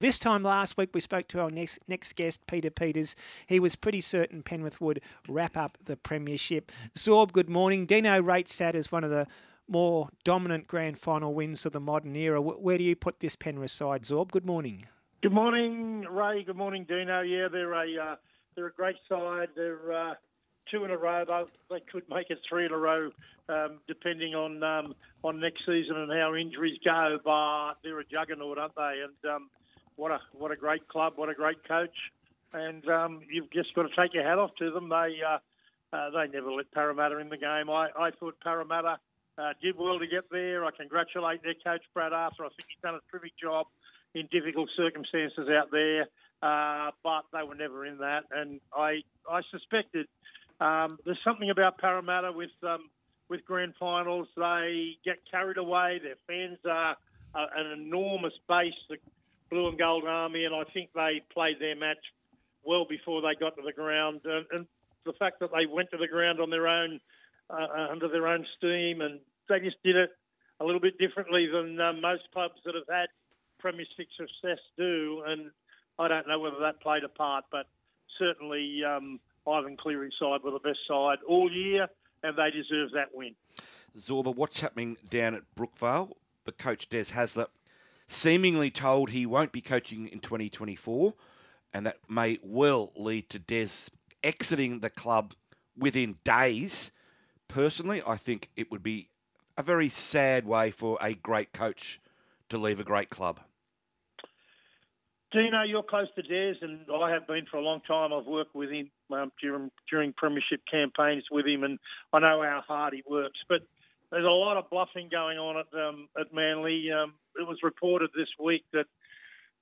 This time last week, we spoke to our next next guest, Peter Peters. He was pretty certain Penrith would wrap up the premiership. Zorb, good morning. Dino rates that as one of the more dominant grand final wins of the modern era. Where do you put this Penrith side, Zorb? Good morning. Good morning, Ray. Good morning, Dino. Yeah, they're a uh, they're a great side. They're uh, two in a row. They, they could make it three in a row, um, depending on um, on next season and how injuries go. But they're a juggernaut, aren't they? And um, what a what a great club, what a great coach, and um, you've just got to take your hat off to them. They uh, uh, they never let Parramatta in the game. I, I thought Parramatta uh, did well to get there. I congratulate their coach Brad Arthur. I think he's done a terrific job in difficult circumstances out there, uh, but they were never in that. And I I suspected um, there's something about Parramatta with um, with grand finals. They get carried away. Their fans are an enormous base. Blue and Gold Army, and I think they played their match well before they got to the ground. And, and the fact that they went to the ground on their own, uh, uh, under their own steam, and they just did it a little bit differently than uh, most clubs that have had premiership success do. And I don't know whether that played a part, but certainly um, Ivan Cleary's side were the best side all year, and they deserve that win. Zorba, what's happening down at Brookvale? The coach Des Hasler seemingly told he won't be coaching in 2024, and that may well lead to Des exiting the club within days. Personally, I think it would be a very sad way for a great coach to leave a great club. Dino, you're close to Des, and I have been for a long time. I've worked with him um, during during premiership campaigns with him, and I know how hard he works. But there's a lot of bluffing going on at um, at Manly. Um, it was reported this week that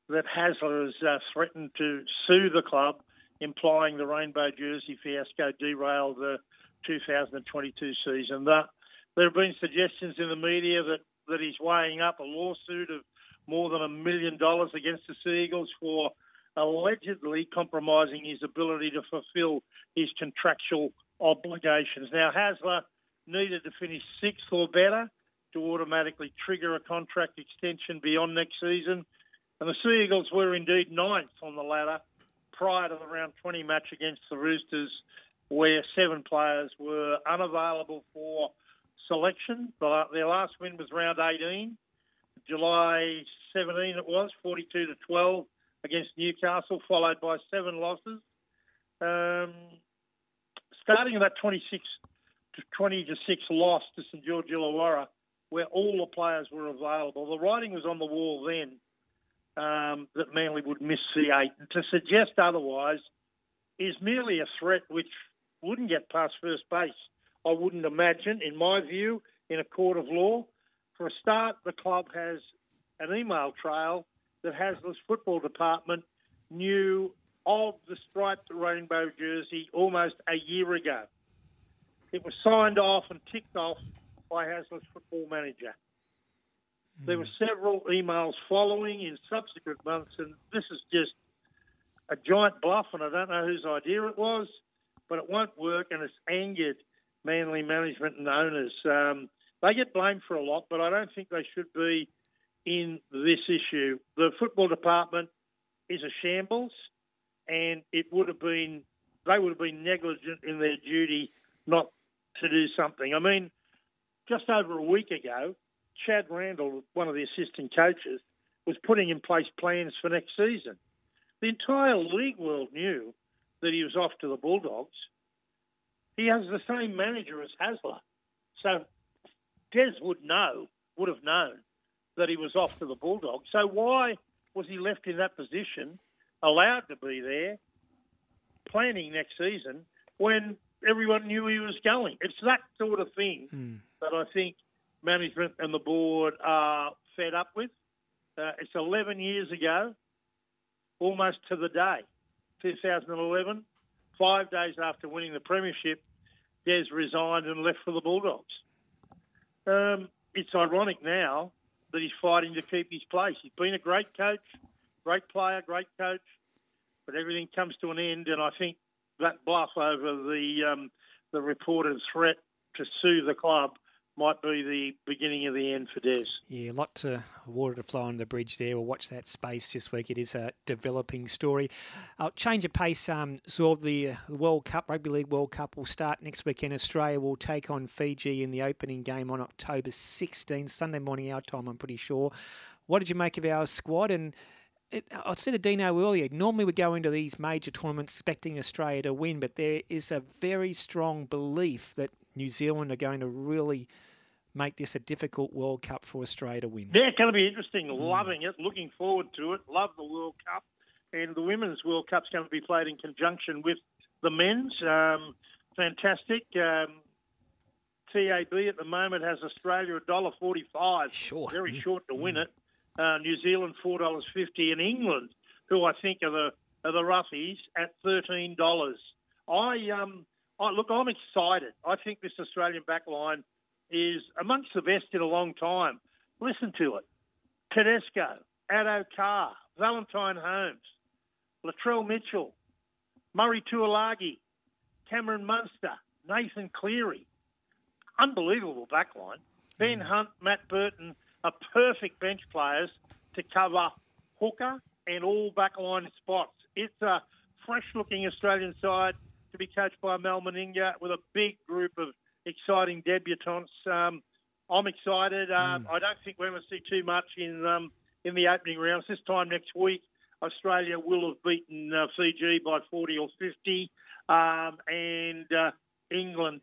that Hasler has uh, threatened to sue the club, implying the rainbow jersey fiasco derailed the 2022 season. That there have been suggestions in the media that that he's weighing up a lawsuit of more than a million dollars against the Sea Eagles for allegedly compromising his ability to fulfil his contractual obligations. Now, Hasler needed to finish sixth or better to automatically trigger a contract extension beyond next season. And the Sea Eagles were indeed ninth on the ladder prior to the round 20 match against the Roosters, where seven players were unavailable for selection. Their last win was round 18, July 17 it was, 42 to 12 against Newcastle, followed by seven losses. Um, starting in that 26 20 to 6 loss to St George Illawarra, where all the players were available. The writing was on the wall then um, that Manly would miss the eight. to suggest otherwise is merely a threat which wouldn't get past first base. I wouldn't imagine, in my view, in a court of law. For a start, the club has an email trail that has this football department knew of the striped rainbow jersey almost a year ago. It was signed off and ticked off by Hasler's football manager. There were several emails following in subsequent months, and this is just a giant bluff, and I don't know whose idea it was, but it won't work, and it's angered Manly management and owners. Um, they get blamed for a lot, but I don't think they should be in this issue. The football department is a shambles, and it would have been they would have been negligent in their duty not to do something. I mean, just over a week ago, Chad Randall, one of the assistant coaches, was putting in place plans for next season. The entire league world knew that he was off to the Bulldogs. He has the same manager as Hasler. So Des would know, would have known that he was off to the Bulldogs. So why was he left in that position, allowed to be there, planning next season, when everyone knew he was going. It's that sort of thing mm. that I think management and the board are fed up with. Uh, it's 11 years ago, almost to the day, 2011, five days after winning the premiership, Des resigned and left for the Bulldogs. Um, it's ironic now that he's fighting to keep his place. He's been a great coach, great player, great coach, but everything comes to an end, and I think that bluff over the um, the reported threat to sue the club might be the beginning of the end for Des. Yeah, a lot to water to flow on the bridge there. We'll watch that space this week. It is a developing story. Uh, change of pace, um, Zorb, the, World Cup, Rugby League World Cup will start next weekend. Australia will take on Fiji in the opening game on October 16, Sunday morning our time, I'm pretty sure. What did you make of our squad? And it, I said to Dino earlier, normally we go into these major tournaments expecting Australia to win, but there is a very strong belief that New Zealand are going to really – make this a difficult World Cup for Australia to win. Yeah, it's going to be interesting. Mm. Loving it. Looking forward to it. Love the World Cup. And the Women's World Cup's going to be played in conjunction with the men's. Um, fantastic. Um, TAB at the moment has Australia $1.45. Short. Very short to win mm. it. Uh, New Zealand $4.50 and England, who I think are the are the roughies, at $13. I um I, look, I'm excited. I think this Australian backline is amongst the best in a long time. Listen to it. Tedesco, Addo Carr, Valentine Holmes, Latrell Mitchell, Murray Taulagi, Cameron Munster, Nathan Cleary. Unbelievable backline. Ben mm. Hunt, Matt Burton are perfect bench players to cover hooker and all backline spots. It's a fresh looking Australian side to be coached by Mal Meninga with a big group of exciting debutants. Um, I'm excited. Um, mm. I don't think we're going to see too much in um, in the opening rounds. This time next week, Australia will have beaten uh, Fiji by 40 or 50, um, and uh, England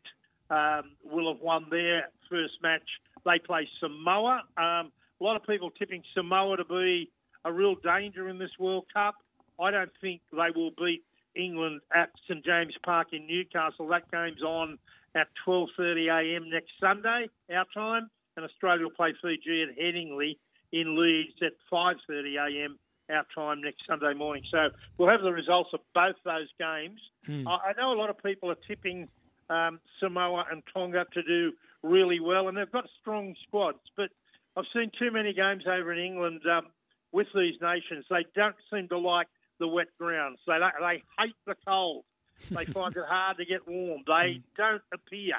um, will have won their first match. They play Samoa. Um, a lot of people tipping Samoa to be a real danger in this World Cup. I don't think they will beat England at St James Park in Newcastle. That game's on at 12.30am next Sunday, our time, and Australia will play Fiji at Headingley in Leeds at 5.30am our time next Sunday morning. So we'll have the results of both those games. Mm. I, I, know a lot of people are tipping um, Samoa and Tonga to do really well, and they've got strong squads, but I've seen too many games over in England um, with these nations. They don't seem to like the wet grounds. They, they hate the cold. They find it hard to get warm. They mm. don't appear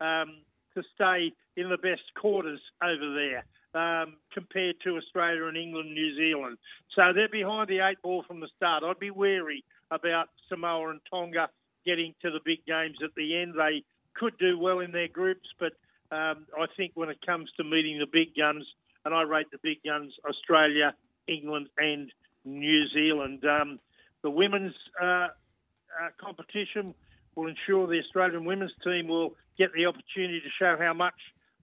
um, to stay in the best quarters over there um, compared to Australia and England, New Zealand. So they're behind the eight ball from the start. I'd be wary about Samoa and Tonga getting to the big games at the end. They could do well in their groups, but um, I think when it comes to meeting the big guns, and I rate the big guns Australia, England, and New Zealand. Um, the women's uh, uh, competition will ensure the Australian women's team will get the opportunity to show how much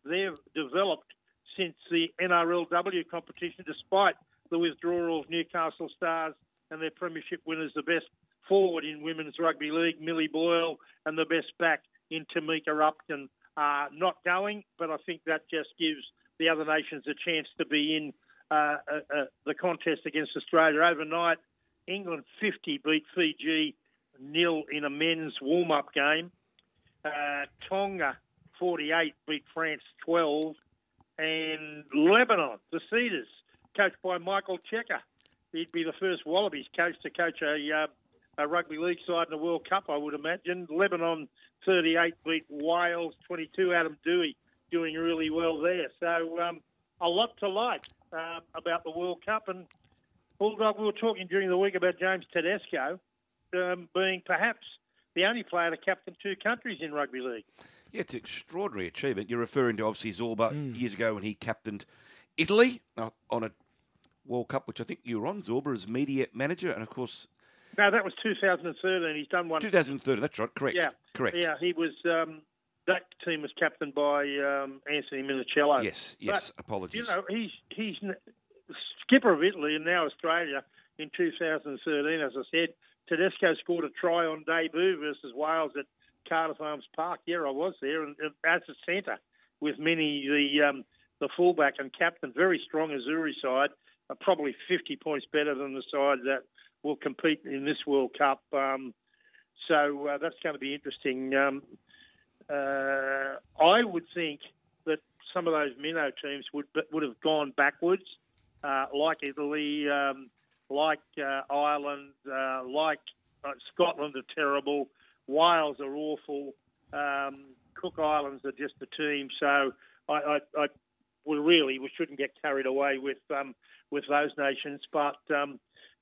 they've developed since the NRLW competition, despite the withdrawal of Newcastle Stars and their premiership winners, the best forward in women's rugby league, Millie Boyle, and the best back in Tamika Upton are not going, but I think that just gives the other nations a chance to be in uh, uh, uh the contest against Australia. Overnight, England 50 beat Fiji nil in a men's warm up game. Uh, Tonga 48 beat France 12. And Lebanon, the Cedars, coached by Michael Cheika. He'd be the first Wallabies coach to coach a, uh, a rugby league side in the World Cup, I would imagine. Lebanon 38 beat Wales 22. Adam Doueihi doing really well there. So um, a lot to like uh, about the World Cup. And Bulldog, we were talking during the week about James Tedesco um, being perhaps the only player to captain two countries in rugby league. Yeah, it's an extraordinary achievement. You're referring to obviously Zorba mm. years ago when he captained Italy uh, on a World Cup, which I think you were on, Zorba, as media manager, and of course. No, that was 2013. He's done one. 2013, that's right, correct. Yeah, correct. Yeah, he was. Um, that team was captained by um, Anthony Minichiello. Yes, yes. But, apologies. You know, he's he's skipper of Italy and now Australia in 2013. As I said, Tedesco scored a try on debut versus Wales at Cardiff Arms Park. Yeah, I was there, and as a centre with Mini, the um, the fullback and captain, very strong Azzurri side, uh, probably 50 points better than the side that will compete in this World Cup. Um, so uh, that's going to be interesting. Um, uh, I would think that some of those minnow teams would would have gone backwards, uh, like Italy. Um, like uh, Ireland, uh, like uh, Scotland are terrible. Wales are awful. Um, Cook Islands are just a team. So I, I, I we really we shouldn't get carried away with um, with those nations, but.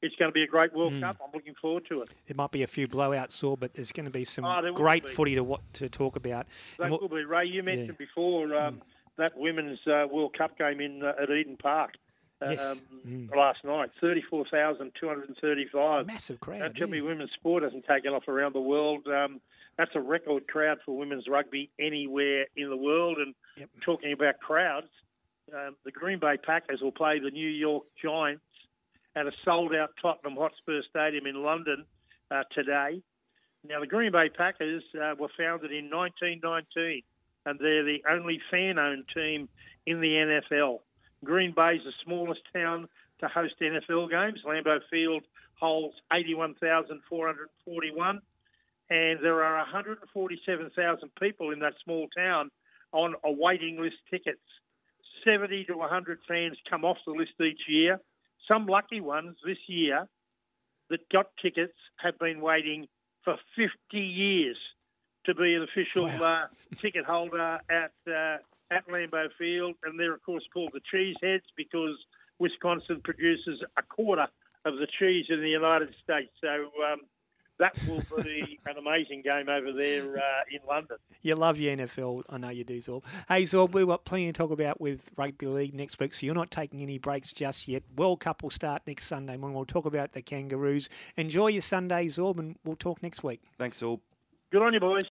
It's going to be a great World mm. Cup. I'm looking forward to it. There might be a few blowouts, saw, but there's going to be some oh, great footy to what to talk about. There will be. Ray, you mentioned yeah. before um, mm. that women's uh, World Cup game in uh, at Eden Park. Yes. Um, mm. Last night, thirty-four thousand two hundred and thirty-five. Massive crowd. That tell me women's sport hasn't taken off around the world. Um, that's a record crowd for women's rugby anywhere in the world. And yep. talking about crowds, um, the Green Bay Packers will play the New York Giants at a sold-out Tottenham Hotspur Stadium in London uh, today. Now, the Green Bay Packers uh, were founded in 1919, and they're the only fan-owned team in the NFL. Green Bay is the smallest town to host NFL games. Lambeau Field holds 81,441, and there are 147,000 people in that small town on a waiting list tickets. 70 to 100 fans come off the list each year. Some lucky ones this year that got tickets have been waiting for 50 years to be an official wow. uh, ticket holder at uh, at Lambeau Field, and they're of course called the Cheeseheads because Wisconsin produces a quarter of the cheese in the United States. So um, that will be an amazing game over there uh, in London. You love your NFL. I know you do, Zorb. Hey, Zorb, we've got plenty to talk about with Rugby League next week, so you're not taking any breaks just yet. World Cup will start next Sunday morning. we'll talk about the Kangaroos. Enjoy your Sunday, Zorb, and we'll talk next week. Thanks, Zorb. Good on you, boys.